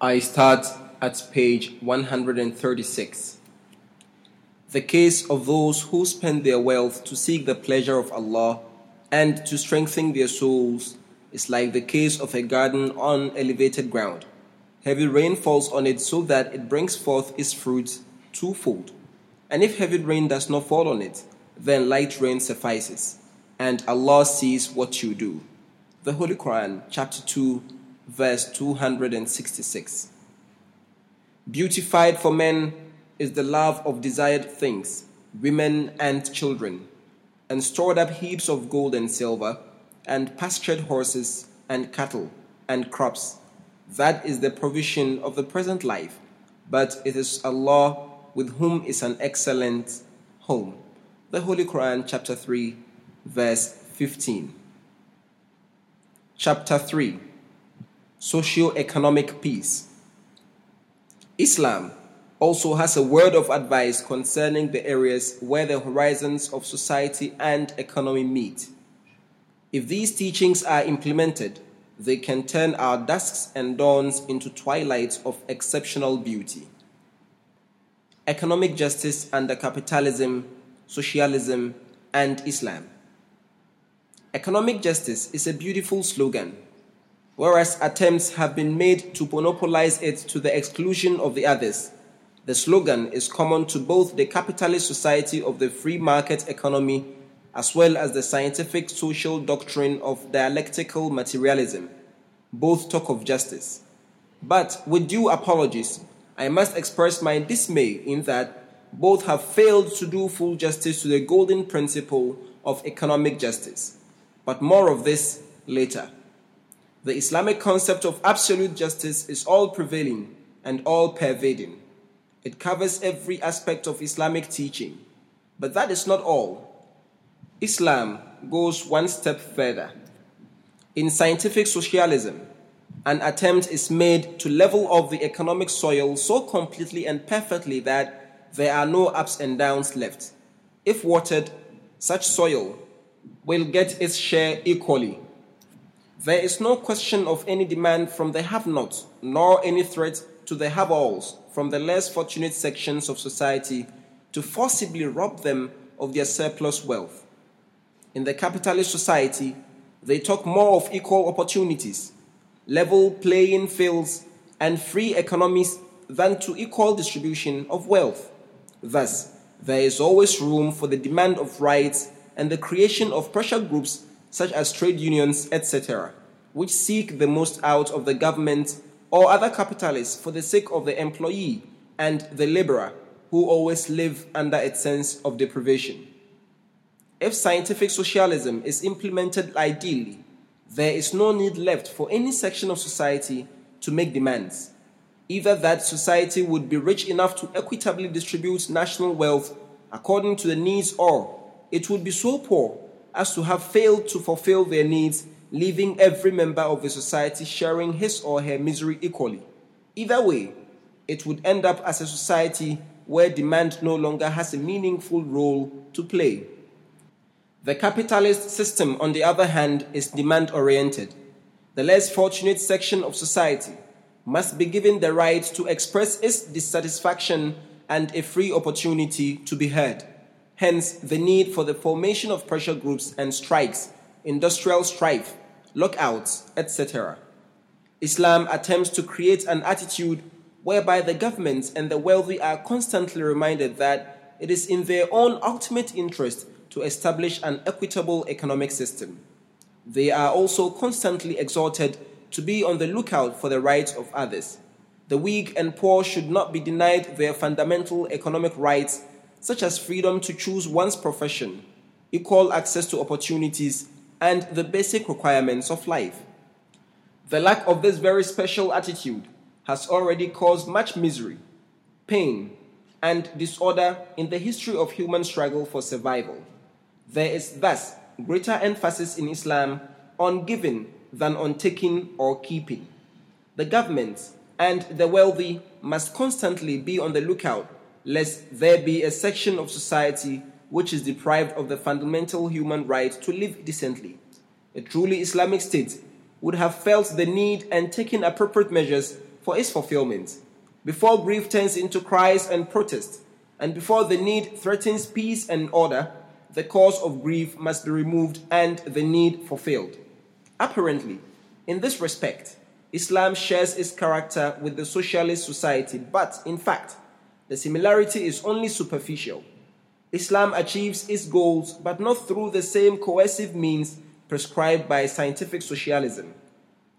I start at page 136. The case of those who spend their wealth to seek the pleasure of Allah and to strengthen their souls is like the case of a garden on elevated ground. Heavy rain falls on it so that it brings forth its fruit twofold. And if heavy rain does not fall on it, then light rain suffices, and Allah sees what you do. The Holy Quran, chapter 2, verse 266. Beautified for men is the love of desired things, women and children, and stored up heaps of gold and silver, and pastured horses and cattle and crops. That is the provision of the present life, but it is Allah with whom is an excellent home. The Holy Quran, chapter 3, verse 15. Chapter 3 Socio-economic peace. Islam also has a word of advice concerning the areas where the horizons of society and economy meet. If these teachings are implemented, they can turn our dusks and dawns into twilights of exceptional beauty. Economic justice under capitalism, socialism, and Islam. Economic justice is a beautiful slogan, whereas attempts have been made to monopolize it to the exclusion of the others. The slogan is common to both the capitalist society of the free market economy as well as the scientific social doctrine of dialectical materialism. Both talk of justice. But with due apologies, I must express my dismay in that both have failed to do full justice to the golden principle of economic justice. But more of this later. The Islamic concept of absolute justice is all prevailing and all pervading. It covers every aspect of Islamic teaching. But that is not all. Islam goes one step further. In scientific socialism, an attempt is made to level up the economic soil so completely and perfectly that there are no ups and downs left. If watered, such soil will get its share equally. There is no question of any demand from the have nots, nor any threat to the have alls from the less fortunate sections of society to forcibly rob them of their surplus wealth. In the capitalist society, they talk more of equal opportunities, level playing fields, and free economies than to equal distribution of wealth. Thus, there is always room for the demand of rights and the creation of pressure groups such as trade unions, etc., which seek the most out of the government or other capitalists for the sake of the employee and the laborer who always live under a sense of deprivation. If scientific socialism is implemented ideally, there is no need left for any section of society to make demands. Either that society would be rich enough to equitably distribute national wealth according to the needs or it would be so poor as to have failed to fulfill their needs, leaving every member of the society sharing his or her misery equally. Either way, it would end up as a society where demand no longer has a meaningful role to play. The capitalist system, on the other hand, is demand oriented. The less fortunate section of society must be given the right to express its dissatisfaction and a free opportunity to be heard. Hence, the need for the formation of pressure groups and strikes, industrial strife, lockouts, etc. Islam attempts to create an attitude whereby the governments and the wealthy are constantly reminded that it is in their own ultimate interest to establish an equitable economic system. They are also constantly exhorted to be on the lookout for the rights of others. The weak and poor should not be denied their fundamental economic rights such as freedom to choose one's profession, equal access to opportunities, and the basic requirements of life. The lack of this very special attitude has already caused much misery, pain, and disorder in the history of human struggle for survival. There is thus greater emphasis in Islam on giving than on taking or keeping. The governments and the wealthy must constantly be on the lookout lest there be a section of society which is deprived of the fundamental human right to live decently. A truly Islamic state would have felt the need and taken appropriate measures for its fulfillment. Before grief turns into cries and protest, and before the need threatens peace and order, the cause of grief must be removed and the need fulfilled. Apparently, in this respect, Islam shares its character with the socialist society, but in fact, the similarity is only superficial. Islam achieves its goals, but not through the same coercive means prescribed by scientific socialism.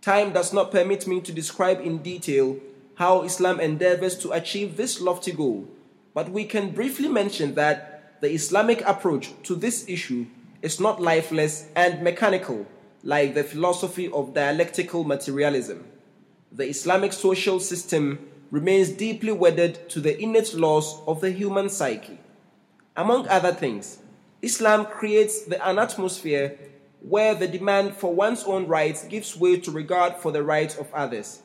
Time does not permit me to describe in detail how Islam endeavors to achieve this lofty goal, but we can briefly mention that the Islamic approach to this issue is not lifeless and mechanical like the philosophy of dialectical materialism. The Islamic social system remains deeply wedded to the innate laws of the human psyche. Among other things, Islam creates the, an atmosphere where the demand for one's own rights gives way to regard for the rights of others.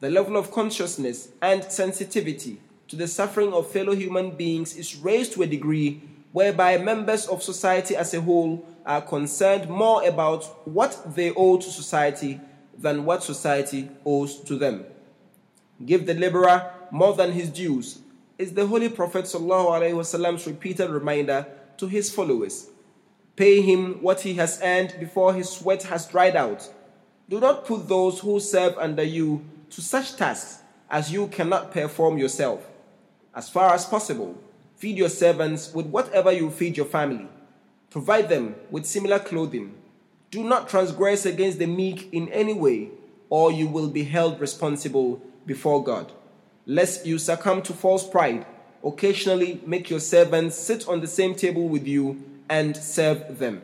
The level of consciousness and sensitivity to the suffering of fellow human beings is raised to a degree whereby members of society as a whole are concerned more about what they owe to society than what society owes to them. Give the laborer more than his dues is the Holy Prophet ﷺ's repeated reminder to his followers. Pay him what he has earned before his sweat has dried out. Do not put those who serve under you to such tasks as you cannot perform yourself. As far as possible, feed your servants with whatever you feed your family. Provide them with similar clothing. Do not transgress against the meek in any way, or you will be held responsible before God. Lest you succumb to false pride, occasionally make your servants sit on the same table with you and serve them.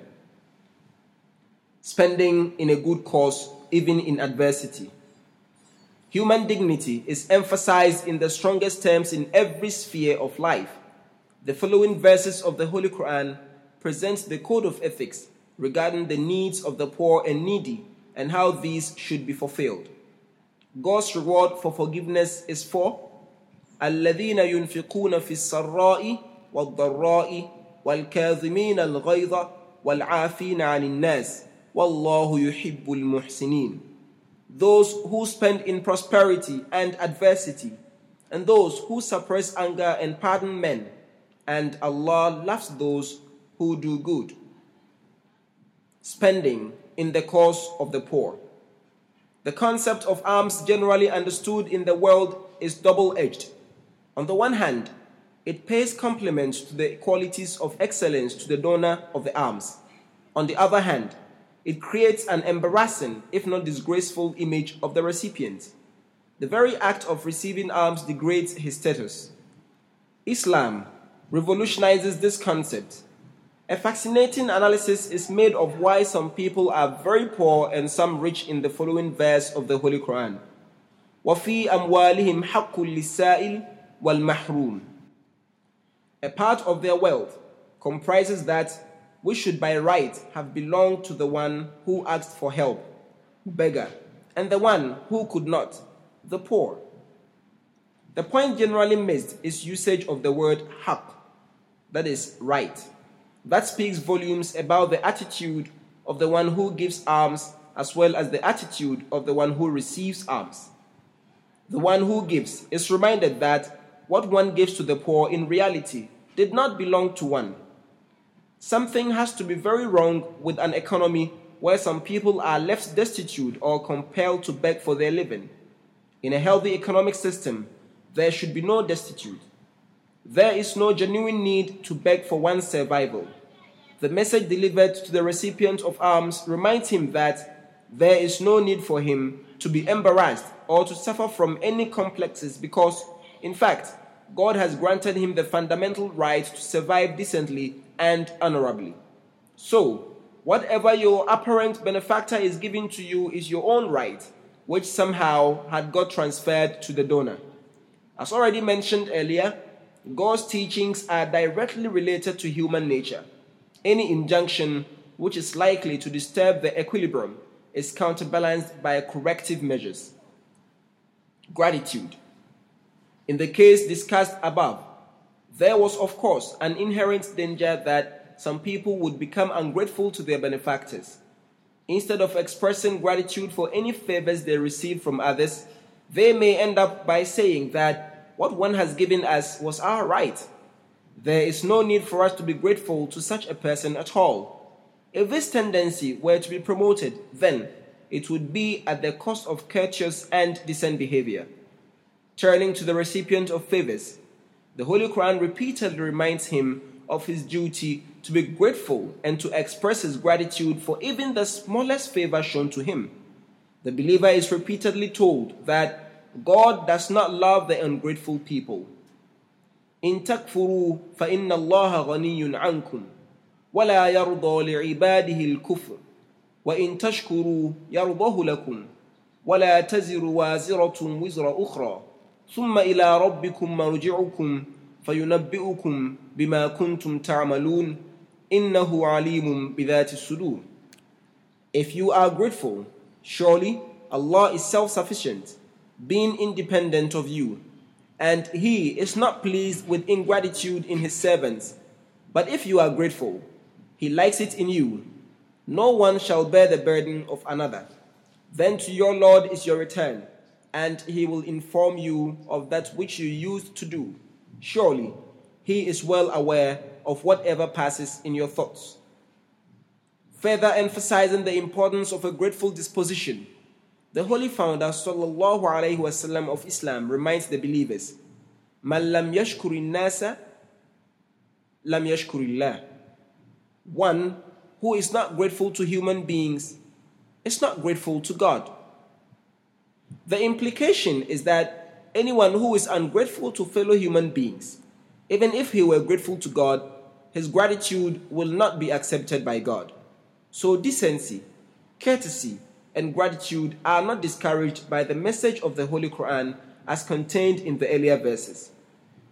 Spending in a good cause, even in adversity. Human dignity is emphasized in the strongest terms in every sphere of life. The following verses of the Holy Quran present the code of ethics regarding the needs of the poor and needy and how these should be fulfilled. God's reward for forgiveness is for الذين ينفقون في السراء والضراء والكاظمين الغيظ والعافين عن الناس والله يحب المحسنين Those who spend in prosperity and adversity and those who suppress anger and pardon men and Allah loves those who do good. Spending in the cause of the poor. The concept of alms, generally understood in the world, is double edged. On the one hand, it pays compliments to the qualities of excellence to the donor of the alms. On the other hand, it creates an embarrassing, if not disgraceful, image of the recipient. The very act of receiving alms degrades his status. Islam revolutionizes this concept a fascinating analysis is made of why some people are very poor and some rich in the following verse of the Holy Quran. وَفِي أَمْوَالِهِمْ حَقٌّ لِلسَّائِلِ وَالْمَحْرُومِ A part of their wealth comprises that which should by right have belonged to the one who asked for help, beggar, and the one who could not, the poor. The point generally missed is usage of the word haq, that is right. That speaks volumes about the attitude of the one who gives alms as well as the attitude of the one who receives alms. The one who gives is reminded that what one gives to the poor in reality did not belong to one. Something has to be very wrong with an economy where some people are left destitute or compelled to beg for their living. In a healthy economic system, there should be no destitute. There is no genuine need to beg for one's survival. The message delivered to the recipient of alms reminds him that there is no need for him to be embarrassed or to suffer from any complexes because, in fact, God has granted him the fundamental right to survive decently and honorably. So, whatever your apparent benefactor is giving to you is your own right, which somehow had got transferred to the donor. As already mentioned earlier, God's teachings are directly related to human nature. Any injunction which is likely to disturb the equilibrium is counterbalanced by corrective measures. Gratitude. In the case discussed above, there was, of course, an inherent danger that some people would become ungrateful to their benefactors. Instead of expressing gratitude for any favors they received from others, they may end up by saying that what one has given us was our right. There is no need for us to be grateful to such a person at all. If this tendency were to be promoted, then it would be at the cost of courteous and decent behavior. Turning to the recipient of favors, the Holy Quran repeatedly reminds him of his duty to be grateful and to express his gratitude for even the smallest favor shown to him. The believer is repeatedly told that God does not love the ungrateful people. إن تكفروا فإن الله غني عنكم ولا يرضى لعباده الكفر وإن تشكروا يرضه لكم ولا تزر وازرة وزر أخرى ثم إلى ربكم مرجعكم فينبئكم بما كنتم تعملون إنه عليم بذات الصدور If you are grateful, surely Allah is self-sufficient, being independent of you, and He is not pleased with ingratitude in His servants. But if you are grateful, He likes it in you. No one shall bear the burden of another. Then to your Lord is your return, and He will inform you of that which you used to do. Surely, He is well aware of whatever passes in your thoughts. Further emphasizing the importance of a grateful disposition, the Holy Founder sallallahu alaihi wasallam of Islam reminds the believers, "Man lam yashkuri nasa, lam yashkurillah." One who is not grateful to human beings is not grateful to God. The implication is that anyone who is ungrateful to fellow human beings, even if he were grateful to God, his gratitude will not be accepted by God. So, decency, courtesy, and gratitude are not discouraged by the message of the Holy Quran as contained in the earlier verses.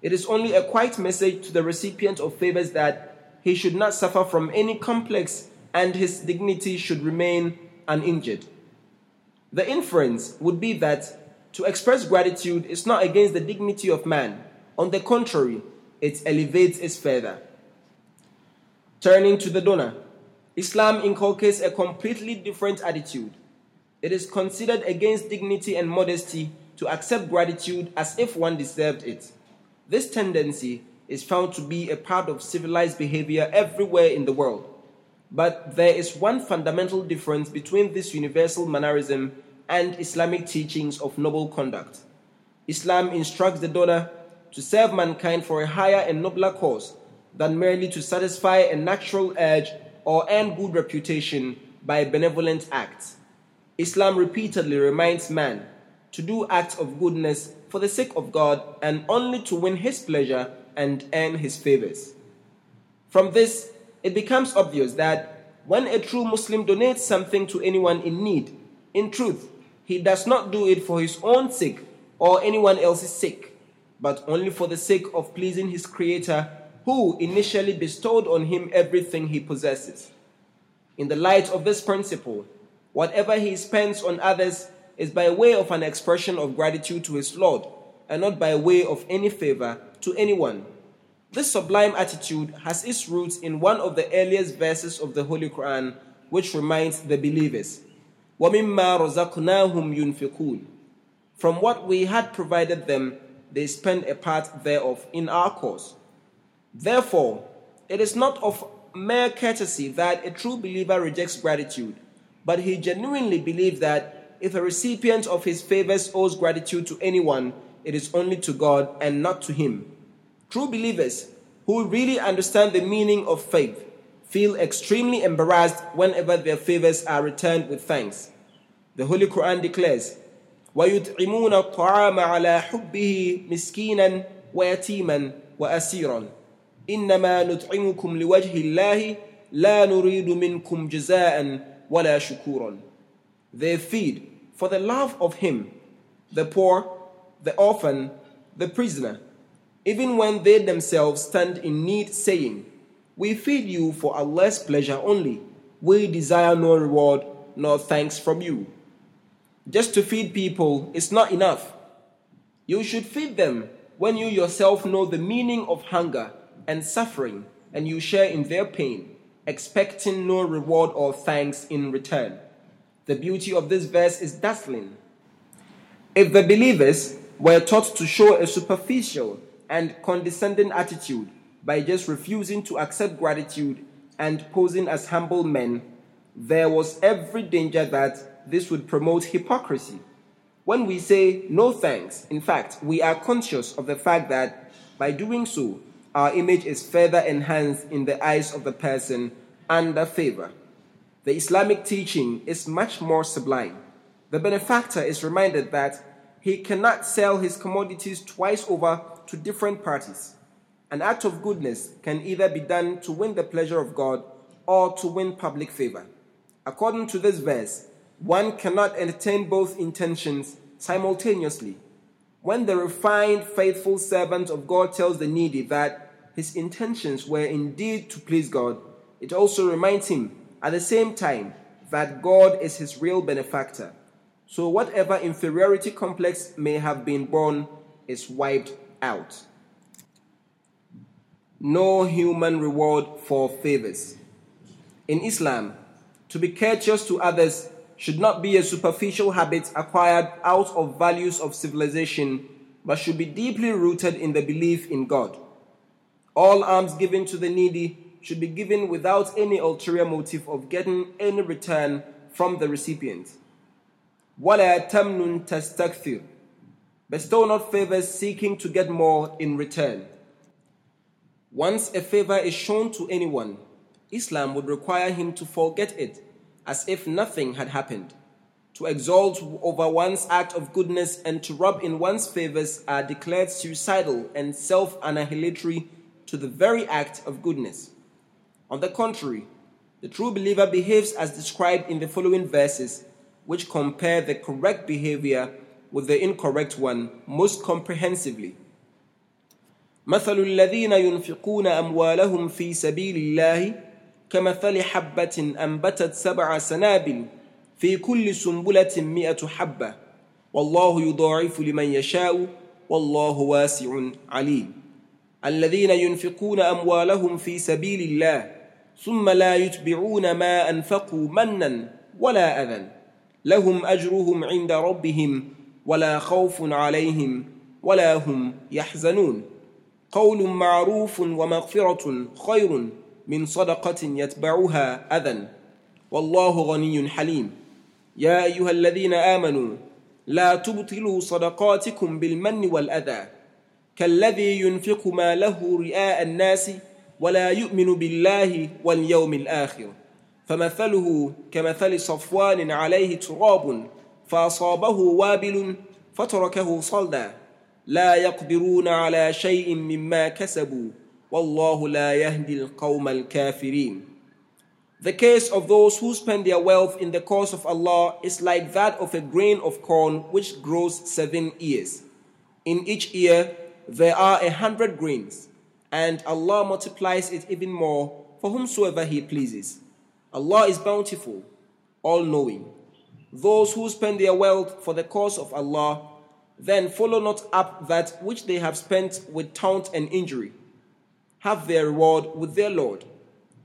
It is only a quiet message to the recipient of favors that he should not suffer from any complex and his dignity should remain uninjured. The inference would be that to express gratitude is not against the dignity of man. On the contrary, it elevates it further. Turning to the donor, Islam inculcates a completely different attitude. It is considered against dignity and modesty to accept gratitude as if one deserved it. This tendency is found to be a part of civilized behavior everywhere in the world. But there is one fundamental difference between this universal mannerism and Islamic teachings of noble conduct. Islam instructs the donor to serve mankind for a higher and nobler cause than merely to satisfy a natural urge or earn good reputation by benevolent acts. Islam repeatedly reminds man to do acts of goodness for the sake of God and only to win His pleasure and earn His favors. From this, it becomes obvious that when a true Muslim donates something to anyone in need, in truth, he does not do it for his own sake or anyone else's sake, but only for the sake of pleasing his Creator, who initially bestowed on him everything he possesses. In the light of this principle, Whatever he spends on others is by way of an expression of gratitude to his Lord and not by way of any favor to anyone. This sublime attitude has its roots in one of the earliest verses of the Holy Quran, which reminds the believers From what we had provided them, they spend a part thereof in our cause. Therefore, it is not of mere courtesy that a true believer rejects gratitude but he genuinely believes that if a recipient of his favors owes gratitude to anyone, it is only to God and not to him. True believers who really understand the meaning of faith feel extremely embarrassed whenever their favors are returned with thanks. The Holy Quran declares, وَيُطْعِمُونَ الطَّعَامَ عَلَى حُبِّهِ مِسْكِينًا وَيَتِيمًا وَأَسِيرًا إِنَّمَا نُطْعِمُكُمْ لِوَجْهِ اللَّهِ لَا نُرِيدُ مِنْكُمْ جَزَاءً وَلَا شُكُورًا They feed for the love of Him, the poor, the orphan, the prisoner, even when they themselves stand in need, saying, we feed you for Allah's pleasure only. We desire no reward nor thanks from you. Just to feed people is not enough. You should feed them when you yourself know the meaning of hunger and suffering and you share in their pain, expecting no reward or thanks in return. The beauty of this verse is dazzling. If the believers were taught to show a superficial and condescending attitude by just refusing to accept gratitude and posing as humble men, there was every danger that this would promote hypocrisy. When we say no thanks, in fact, we are conscious of the fact that by doing so, our image is further enhanced in the eyes of the person under favor. The Islamic teaching is much more sublime. The benefactor is reminded that he cannot sell his commodities twice over to different parties. An act of goodness can either be done to win the pleasure of God or to win public favor. According to this verse, one cannot entertain both intentions simultaneously. When the refined, faithful servant of God tells the needy that his intentions were indeed to please God, it also reminds him at the same time that God is his real benefactor. So, whatever inferiority complex may have been born is wiped out. No human reward for favors. In Islam, to be courteous to others should not be a superficial habit acquired out of values of civilization, but should be deeply rooted in the belief in God. All alms given to the needy should be given without any ulterior motive of getting any return from the recipient. وَلَا تَمْنُن تَسْتَكْثِرْ Bestow not favors seeking to get more in return. Once a favor is shown to anyone, Islam would require him to forget it as if nothing had happened. To exalt over one's act of goodness and to rub in one's favors are declared suicidal and self annihilatory to the very act of goodness. On the contrary, the true believer behaves as described in the following verses, which compare the correct behavior with the incorrect one most comprehensively. مثل الذين ينفقون أموالهم في سبيل الله كمثل حبة أنبتت سبع سنابل في كل سنبلة مئة حبة والله يضاعف لمن يشاء والله واسع عليم الذين ينفقون أموالهم في سبيل الله ثم لا يتبعون ما أنفقوا منا ولا أذى. لهم أجرهم عند ربهم ولا خوف عليهم ولا هم يحزنون. قول معروف ومغفرة خير من صدقة يتبعها أذى. والله غني حليم. يا أيها الذين آمنوا لا تبطلوا صدقاتكم بالمن والأذى. كالذي ينفق ما له رئاء الناس ولا يؤمن بالله واليوم الآخر فمثله كمثل صفوان عليه تراب فأصابه وابل فتركه صلدا لا يقدرون على شيء مما كسبوا والله لا يهدي القوم الكافرين The case of those who spend their wealth in the cause of Allah is like that of a grain of corn which grows seven ears. In each ear there are a hundred grains, and Allah multiplies it even more for whomsoever He pleases. Allah is bountiful, all knowing. Those who spend their wealth for the cause of Allah then follow not up that which they have spent with taunt and injury have their reward with their Lord,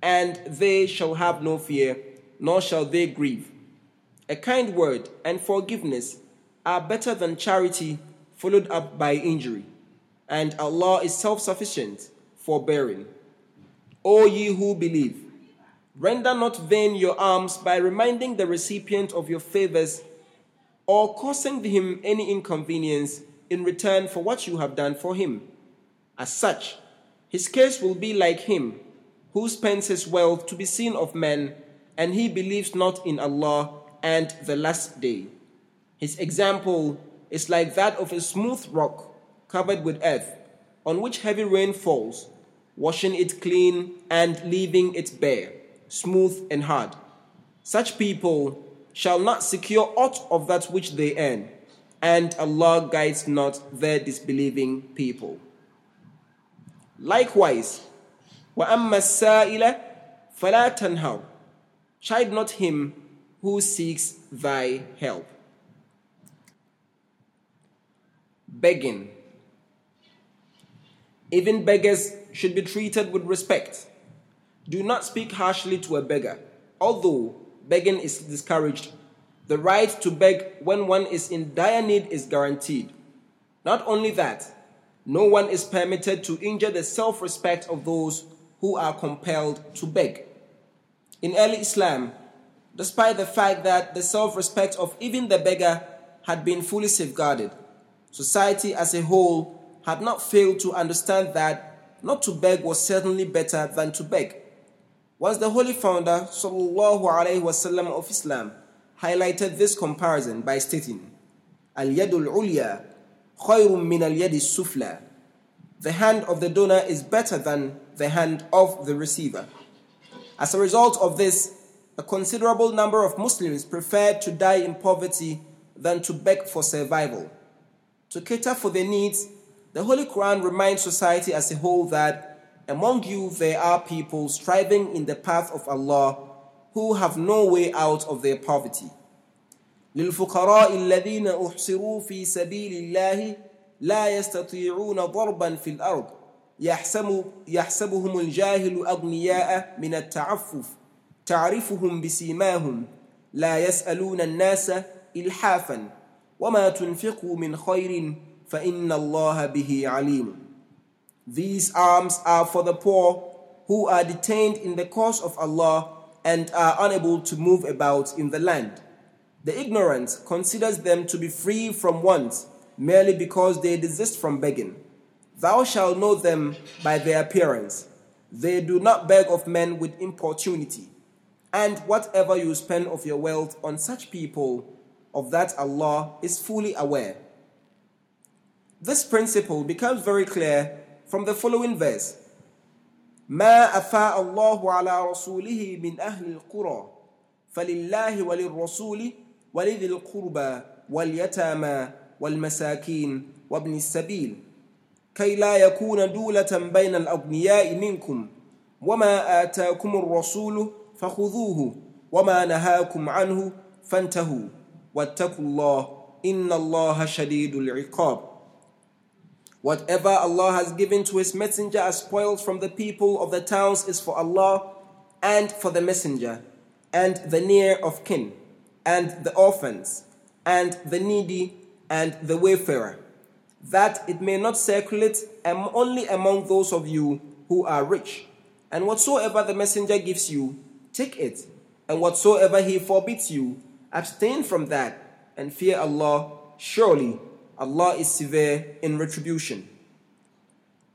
and they shall have no fear, nor shall they grieve. A kind word and forgiveness are better than charity followed up by injury, and Allah is self sufficient, forbearing. O ye who believe, render not vain your alms by reminding the recipient of your favors or causing him any inconvenience in return for what you have done for him. As such, his case will be like him who spends his wealth to be seen of men, and he believes not in Allah and the last day. His example is like that of a smooth rock covered with earth, on which heavy rain falls, washing it clean and leaving it bare, smooth and hard. Such people shall not secure aught of that which they earn, and Allah guides not their disbelieving people. Likewise, وَأَمَّا السَّائِلَ فَلَا تَنْهَرْ Chide not him who seeks thy help. Begging. Even beggars should be treated with respect. Do not speak harshly to a beggar, although begging is discouraged. The right to beg when one is in dire need is guaranteed. Not only that, no one is permitted to injure the self respect of those who are compelled to beg. In early Islam, despite the fact that the self respect of even the beggar had been fully safeguarded, society as a whole had not failed to understand that not to beg was certainly better than to beg. Once the Holy Founder وسلم, of Islam highlighted this comparison by stating, Al Yadul Ulya khayrun min al yadi sufla. The hand of the donor is better than the hand of the receiver. As a result of this, a considerable number of Muslims preferred to die in poverty than to beg for survival. To cater for their needs, the Holy Quran reminds society as a whole that among you there are people striving in the path of Allah who have no way out of their poverty. للفقراء الذين أحصروا في سبيل الله لا يستطيعون ضربا في الأرض. يحسب يحسبهم الجاهل أغنياء من التعفف. تعرفهم بسيماهم. لا يسألون الناس إلحافا. وما تنفقوا من خير فإن الله به عليم These alms are for the poor who are detained in the cause of Allah and are unable to move about in the land. The ignorant considers them to be free from want merely because they desist from begging. Thou shalt know them by their appearance. They do not beg of men with importunity. And whatever you spend of your wealth on such people, of that Allah is fully aware. This principle becomes very clear from the following verse. ما أفاء الله على رسوله من أهل القرى فلله وللرسول ولذي القربى واليتامى والمساكين وابن السبيل كي لا يكون دولة بين الأغنياء منكم وما آتاكم الرسول فخذوه وما نهاكم عنه فانتهوا واتقوا الله إن الله شديد العقاب Whatever Allah has given to His Messenger as spoils from the people of the towns is for Allah and for the Messenger, and the near of kin, and the orphans, and the needy, and the wayfarer, that it may not circulate only among those of you who are rich. And whatsoever the Messenger gives you, take it, and whatsoever He forbids you, abstain from that, and fear Allah. Surely Allah is severe in retribution.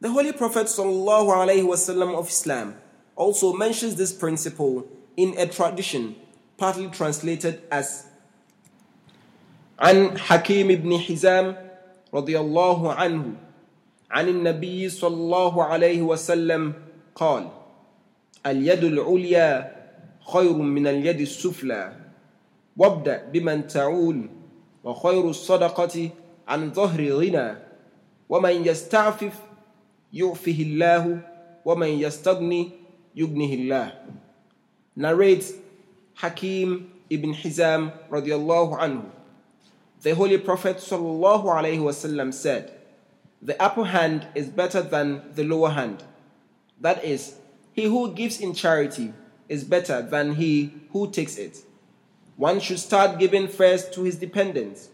The Holy Prophet ﷺ of Islam also mentions this principle in a tradition partly translated as عن حكيم بن حزام رضي الله عنه عن النبي صلى الله عليه وسلم قال اليد العليا خير من اليد السفلى وابدأ بمن تعول وخير الصدقة عن ظهر غنى ومن يستعفف يعفه الله ومن يستغني يغنه الله narrates Hakim ibn Hizam radiallahu anhu the Holy Prophet sallallahu alaihi wasallam said the upper hand is better than the lower hand that is he who gives in charity is better than he who takes it one should start giving first to his dependents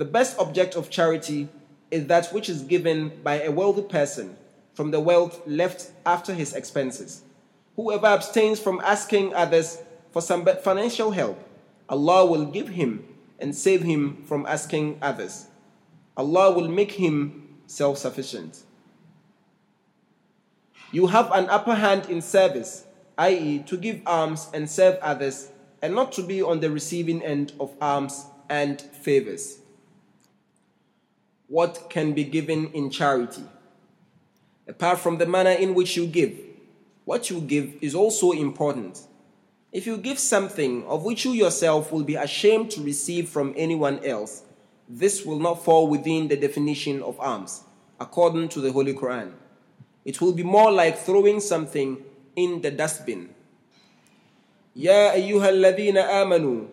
the best object of charity is that which is given by a wealthy person from the wealth left after his expenses. Whoever abstains from asking others for some financial help, Allah will give him and save him from asking others. Allah will make him self sufficient. You have an upper hand in service, i.e., to give alms and serve others, and not to be on the receiving end of alms and favors what can be given in charity. Apart from the manner in which you give, what you give is also important. If you give something of which you yourself will be ashamed to receive from anyone else, this will not fall within the definition of alms, according to the Holy Quran. It will be more like throwing something in the dustbin. يا أيها الذين آمنوا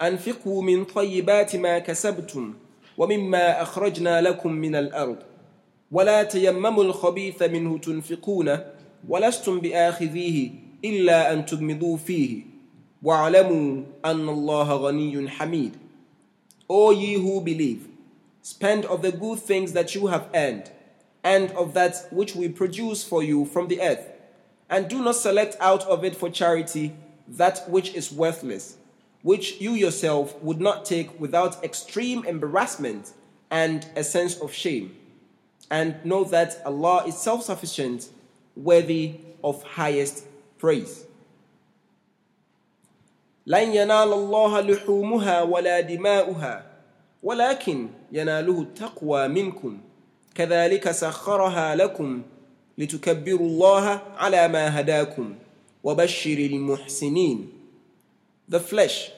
أنفقوا من طيبات ما كسبتم ومما أخرجنا لكم من الأرض ولا تيمموا الخبيث منه تنفقون ولستم بآخذيه إلا أن تغمضوا فيه وَاعْلَمُوا أَنَّ اللَّهَ غَنِيٌّ حَمِيدٌ O ye who believe, spend of the good things that you have earned, and of that which we produce for you from the earth, and do not select out of it for charity that which is worthless, which you yourself would not take without extreme embarrassment and a sense of shame. And know that Allah is self sufficient, worthy of highest praise. لن ينال الله لحومها ولا دماؤها ولكن يناله التقوى منكم كذلك سخرها لكم لتكبروا الله على ما هداكم وبشر المحسنين The flesh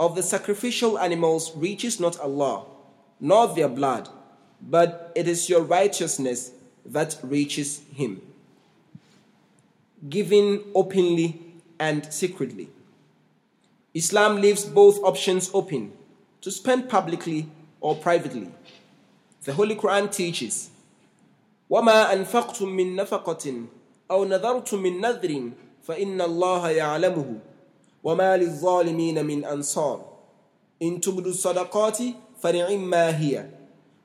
of the sacrificial animals reaches not Allah, nor their blood, but it is your righteousness that reaches Him. Giving openly and secretly. Islam leaves both options open to spend publicly or privately. The Holy Quran teaches, وَمَا أَنفَقْتُم مِّن نَفَقَةٍ أَوْ نَذَرْتُم مِّن نَذْرٍ فإن الله يعلمه وما للظالمين من أنصار إن تبدوا الصدقات فنعما هي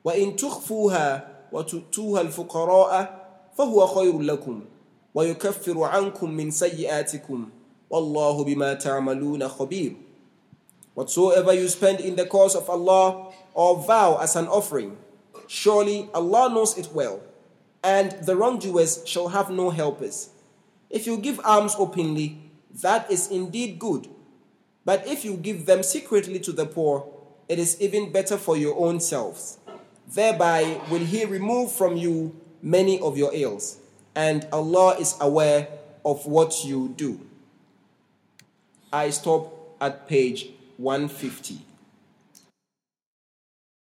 وإن تخفوها وتؤتوها الفقراء فهو خير لكم ويكفر عنكم من سيئاتكم والله بما تعملون خبير Whatsoever you spend in the cause of Allah or vow as an offering, surely Allah knows it well, and the wrongdoers shall have no helpers. If you give alms openly, that is indeed good. But if you give them secretly to the poor, it is even better for your own selves. Thereby will He remove from you many of your ills, and Allah is aware of what you do. I stop at page 150.